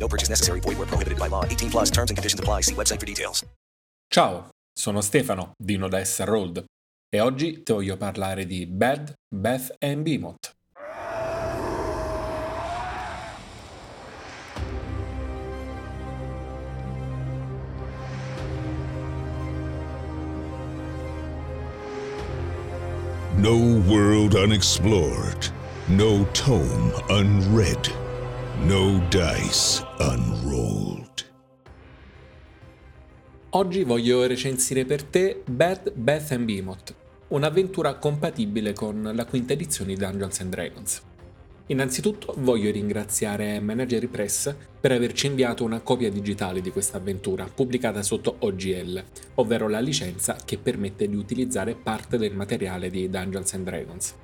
No purchase necessary. Void where prohibited by law. 18 plus terms and conditions apply. See website for details. Ciao, sono Stefano di Nodessa Road e oggi ti voglio parlare di Bad, Beth and Behemoth. No world unexplored, no tome unread, no dice unrolled. Oggi voglio recensire per te Bad, Beth and Behemoth, un'avventura compatibile con la quinta edizione di Dungeons and Dragons. Innanzitutto voglio ringraziare Managery Press per averci inviato una copia digitale di questa avventura, pubblicata sotto OGL, ovvero la licenza che permette di utilizzare parte del materiale di Dungeons and Dragons.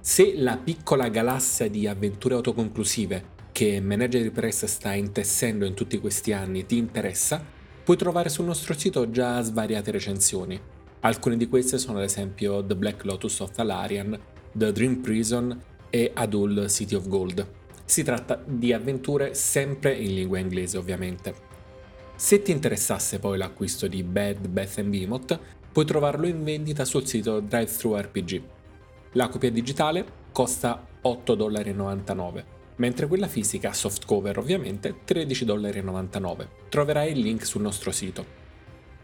Se la piccola galassia di avventure autoconclusive che Managery Press sta intessendo in tutti questi anni ti interessa, puoi trovare sul nostro sito già svariate recensioni. Alcune di queste sono ad esempio The Black Lotus of Thalarian, The Dream Prison e Adul City of Gold. Si tratta di avventure sempre in lingua inglese ovviamente. Se ti interessasse poi l'acquisto di Bad, and Behemoth, puoi trovarlo in vendita sul sito DriveThruRPG. La copia digitale costa 8,99$, mentre quella fisica, softcover ovviamente, 13,99$. Troverai il link sul nostro sito.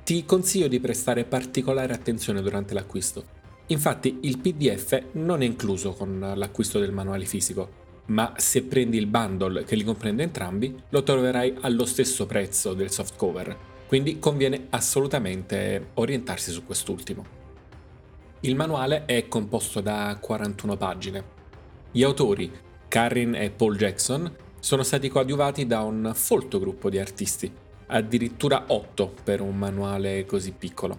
Ti consiglio di prestare particolare attenzione durante l'acquisto, Infatti il PDF non è incluso con l'acquisto del manuale fisico, ma se prendi il bundle che li comprende entrambi, lo troverai allo stesso prezzo del softcover, quindi conviene assolutamente orientarsi su quest'ultimo. Il manuale è composto da 41 pagine. Gli autori, Karin e Paul Jackson, sono stati coadiuvati da un folto gruppo di artisti, addirittura 8 per un manuale così piccolo.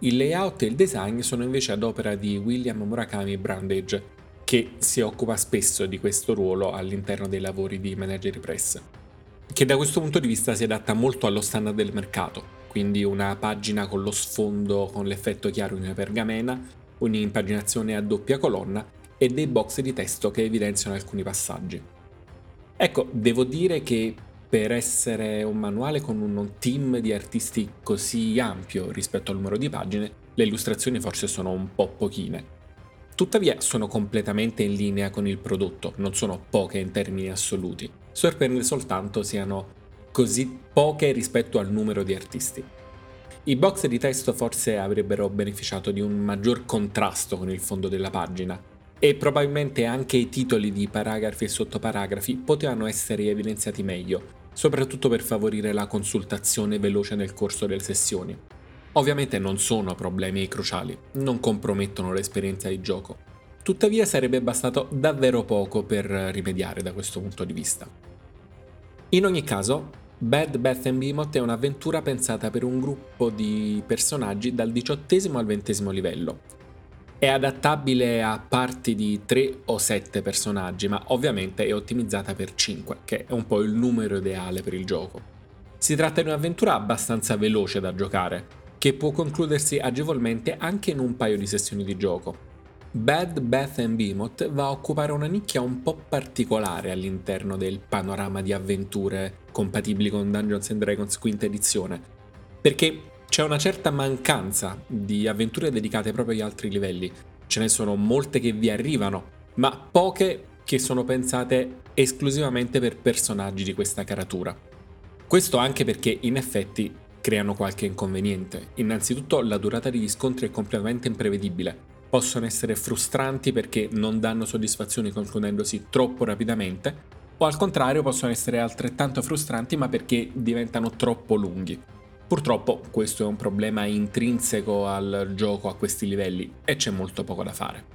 Il layout e il design sono invece ad opera di William Murakami Brandage, che si occupa spesso di questo ruolo all'interno dei lavori di Manager Press, che da questo punto di vista si adatta molto allo standard del mercato, quindi una pagina con lo sfondo con l'effetto chiaro in una pergamena, un'impaginazione a doppia colonna e dei box di testo che evidenziano alcuni passaggi. Ecco, devo dire che per essere un manuale con un team di artisti così ampio rispetto al numero di pagine, le illustrazioni forse sono un po' pochine. Tuttavia sono completamente in linea con il prodotto, non sono poche in termini assoluti. Sorprende soltanto siano così poche rispetto al numero di artisti. I box di testo forse avrebbero beneficiato di un maggior contrasto con il fondo della pagina, e probabilmente anche i titoli di paragrafi e sottoparagrafi potevano essere evidenziati meglio, soprattutto per favorire la consultazione veloce nel corso delle sessioni. Ovviamente non sono problemi cruciali, non compromettono l'esperienza di gioco. Tuttavia sarebbe bastato davvero poco per rimediare da questo punto di vista. In ogni caso, Bad and Behemoth è un'avventura pensata per un gruppo di personaggi dal diciottesimo al ventesimo livello, è adattabile a parti di 3 o 7 personaggi, ma ovviamente è ottimizzata per 5, che è un po' il numero ideale per il gioco. Si tratta di un'avventura abbastanza veloce da giocare, che può concludersi agevolmente anche in un paio di sessioni di gioco. Bad and Behemoth va a occupare una nicchia un po' particolare all'interno del panorama di avventure compatibili con Dungeons Dragons quinta edizione, perché c'è una certa mancanza di avventure dedicate proprio agli altri livelli. Ce ne sono molte che vi arrivano, ma poche che sono pensate esclusivamente per personaggi di questa caratura. Questo anche perché in effetti creano qualche inconveniente. Innanzitutto la durata degli scontri è completamente imprevedibile. Possono essere frustranti perché non danno soddisfazioni concludendosi troppo rapidamente, o al contrario possono essere altrettanto frustranti ma perché diventano troppo lunghi. Purtroppo questo è un problema intrinseco al gioco a questi livelli e c'è molto poco da fare.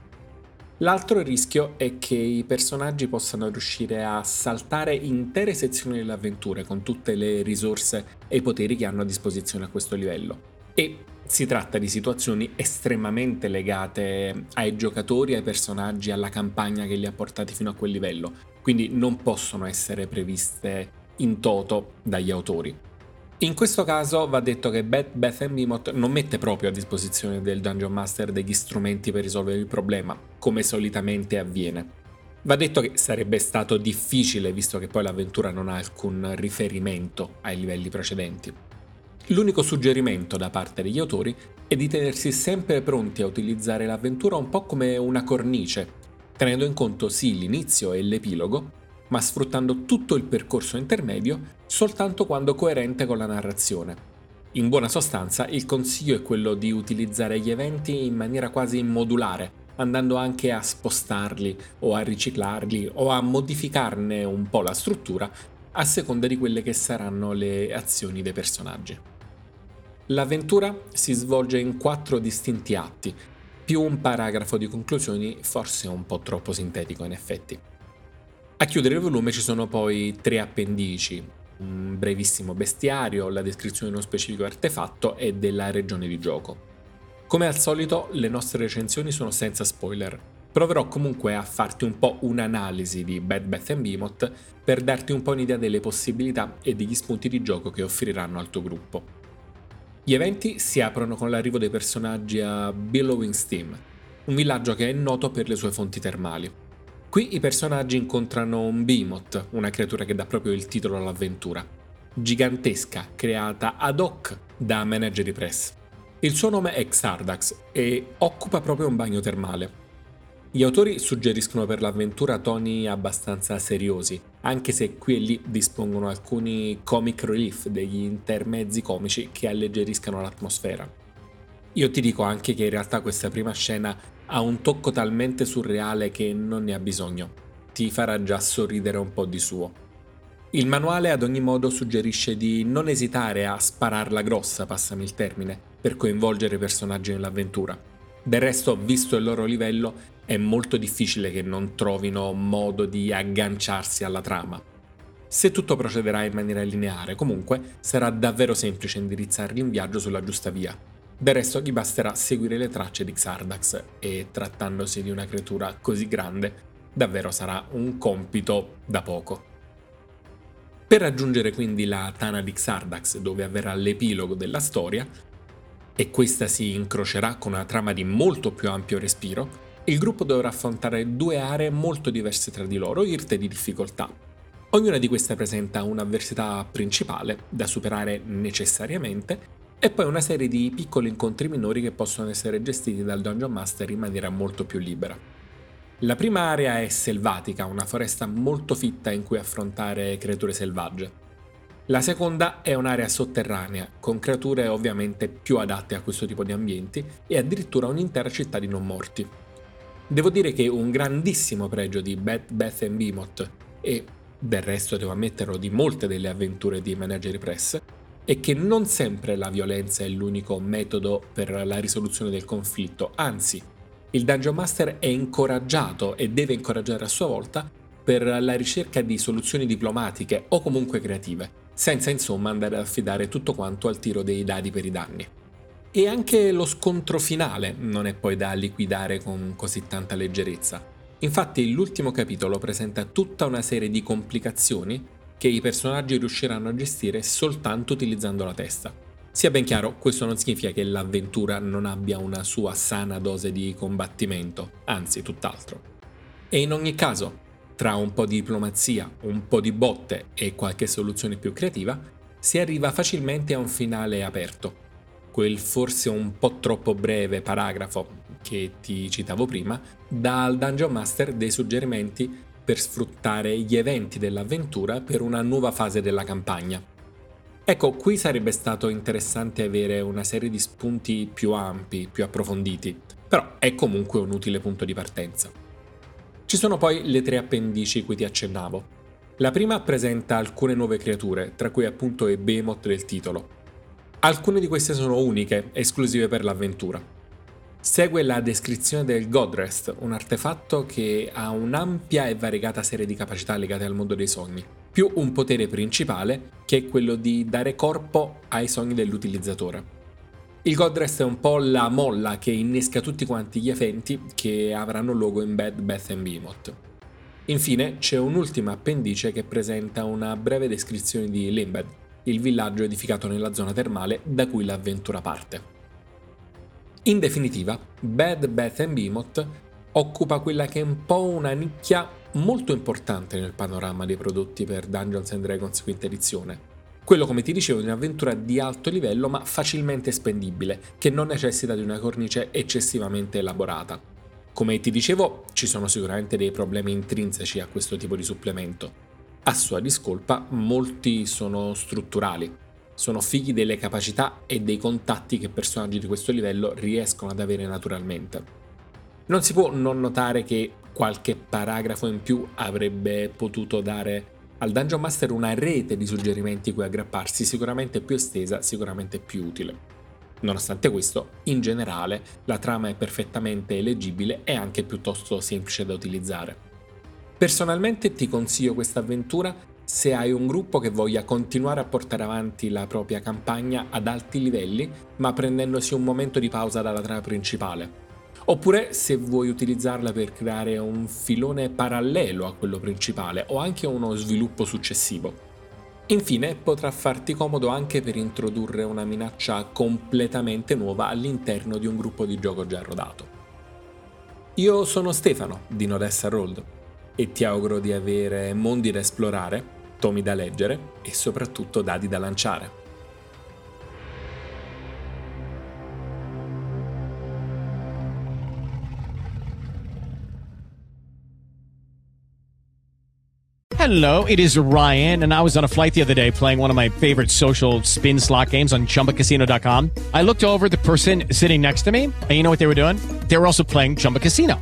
L'altro rischio è che i personaggi possano riuscire a saltare intere sezioni dell'avventura con tutte le risorse e i poteri che hanno a disposizione a questo livello. E si tratta di situazioni estremamente legate ai giocatori, ai personaggi, alla campagna che li ha portati fino a quel livello, quindi non possono essere previste in toto dagli autori. In questo caso va detto che Beth, Beth Mimot non mette proprio a disposizione del Dungeon Master degli strumenti per risolvere il problema, come solitamente avviene. Va detto che sarebbe stato difficile visto che poi l'avventura non ha alcun riferimento ai livelli precedenti. L'unico suggerimento da parte degli autori è di tenersi sempre pronti a utilizzare l'avventura un po' come una cornice, tenendo in conto sì l'inizio e l'epilogo, ma sfruttando tutto il percorso intermedio soltanto quando coerente con la narrazione. In buona sostanza, il consiglio è quello di utilizzare gli eventi in maniera quasi modulare, andando anche a spostarli o a riciclarli o a modificarne un po' la struttura a seconda di quelle che saranno le azioni dei personaggi. L'avventura si svolge in quattro distinti atti, più un paragrafo di conclusioni forse un po' troppo sintetico in effetti. A chiudere il volume ci sono poi tre appendici, un brevissimo bestiario, la descrizione di uno specifico artefatto e della regione di gioco. Come al solito le nostre recensioni sono senza spoiler, proverò comunque a farti un po' un'analisi di Bad Bath Behemoth per darti un po' un'idea delle possibilità e degli spunti di gioco che offriranno al tuo gruppo. Gli eventi si aprono con l'arrivo dei personaggi a Billowing Steam, un villaggio che è noto per le sue fonti termali. Qui i personaggi incontrano un Behemoth, una creatura che dà proprio il titolo all'avventura, gigantesca, creata ad hoc da Menagerie Press. Il suo nome è Xardax e occupa proprio un bagno termale. Gli autori suggeriscono per l'avventura toni abbastanza seriosi, anche se qui e lì dispongono alcuni comic relief, degli intermezzi comici che alleggeriscano l'atmosfera. Io ti dico anche che in realtà questa prima scena ha un tocco talmente surreale che non ne ha bisogno. Ti farà già sorridere un po' di suo. Il manuale ad ogni modo suggerisce di non esitare a spararla grossa, passami il termine, per coinvolgere i personaggi nell'avventura. Del resto, visto il loro livello, è molto difficile che non trovino modo di agganciarsi alla trama. Se tutto procederà in maniera lineare, comunque, sarà davvero semplice indirizzarli in viaggio sulla giusta via, del resto gli basterà seguire le tracce di Xardax e trattandosi di una creatura così grande, davvero sarà un compito da poco. Per raggiungere quindi la Tana di Xardax, dove avverrà l'epilogo della storia, e questa si incrocerà con una trama di molto più ampio respiro, il gruppo dovrà affrontare due aree molto diverse tra di loro, irte di difficoltà. Ognuna di queste presenta un'avversità principale da superare necessariamente e poi una serie di piccoli incontri minori che possono essere gestiti dal Dungeon Master in maniera molto più libera. La prima area è selvatica, una foresta molto fitta in cui affrontare creature selvagge. La seconda è un'area sotterranea, con creature ovviamente più adatte a questo tipo di ambienti e addirittura un'intera città di non morti. Devo dire che un grandissimo pregio di Beth, Beth Behemoth e del resto devo ammetterlo di molte delle avventure di Manager Press è che non sempre la violenza è l'unico metodo per la risoluzione del conflitto, anzi, il Dungeon Master è incoraggiato e deve incoraggiare a sua volta per la ricerca di soluzioni diplomatiche o comunque creative, senza insomma andare ad affidare tutto quanto al tiro dei dadi per i danni. E anche lo scontro finale non è poi da liquidare con così tanta leggerezza. Infatti l'ultimo capitolo presenta tutta una serie di complicazioni che i personaggi riusciranno a gestire soltanto utilizzando la testa. Sia ben chiaro, questo non significa che l'avventura non abbia una sua sana dose di combattimento, anzi tutt'altro. E in ogni caso, tra un po' di diplomazia, un po' di botte e qualche soluzione più creativa, si arriva facilmente a un finale aperto. Quel forse un po' troppo breve paragrafo che ti citavo prima dà al Dungeon Master dei suggerimenti per sfruttare gli eventi dell'avventura per una nuova fase della campagna. Ecco, qui sarebbe stato interessante avere una serie di spunti più ampi, più approfonditi, però è comunque un utile punto di partenza. Ci sono poi le tre appendici cui ti accennavo. La prima presenta alcune nuove creature, tra cui appunto i Behemoth del titolo. Alcune di queste sono uniche, esclusive per l'avventura. Segue la descrizione del Godrest, un artefatto che ha un'ampia e variegata serie di capacità legate al mondo dei sogni, più un potere principale che è quello di dare corpo ai sogni dell'utilizzatore. Il Godrest è un po' la molla che innesca tutti quanti gli eventi che avranno luogo in Bad, Beth and Behemoth. Infine c'è un'ultima appendice che presenta una breve descrizione di Limbed, il villaggio edificato nella zona termale da cui l'avventura parte. In definitiva, Bad Bath and Behemoth occupa quella che è un po' una nicchia molto importante nel panorama dei prodotti per Dungeons Dragons quinta edizione. Quello, come ti dicevo, è un'avventura di alto livello ma facilmente spendibile, che non necessita di una cornice eccessivamente elaborata. Come ti dicevo, ci sono sicuramente dei problemi intrinseci a questo tipo di supplemento. A sua discolpa, molti sono strutturali, sono figli delle capacità e dei contatti che personaggi di questo livello riescono ad avere naturalmente. Non si può non notare che qualche paragrafo in più avrebbe potuto dare al Dungeon Master una rete di suggerimenti cui aggrapparsi, sicuramente più estesa, sicuramente più utile. Nonostante questo, in generale, la trama è perfettamente leggibile e anche piuttosto semplice da utilizzare. Personalmente ti consiglio questa avventura se hai un gruppo che voglia continuare a portare avanti la propria campagna ad alti livelli, ma prendendosi un momento di pausa dalla trama principale. Oppure se vuoi utilizzarla per creare un filone parallelo a quello principale o anche uno sviluppo successivo. Infine potrà farti comodo anche per introdurre una minaccia completamente nuova all'interno di un gruppo di gioco già rodato. Io sono Stefano di Nodessa Roll e ti auguro di avere mondi da esplorare tomi da leggere e soprattutto dadi da lanciare. Hello, it is Ryan, and I was on a flight the other day playing one of my favorite social spin slot games on chumbacasino.com. I looked over the person sitting next to me, and you know what they were doing? They were also playing Chumba Casino.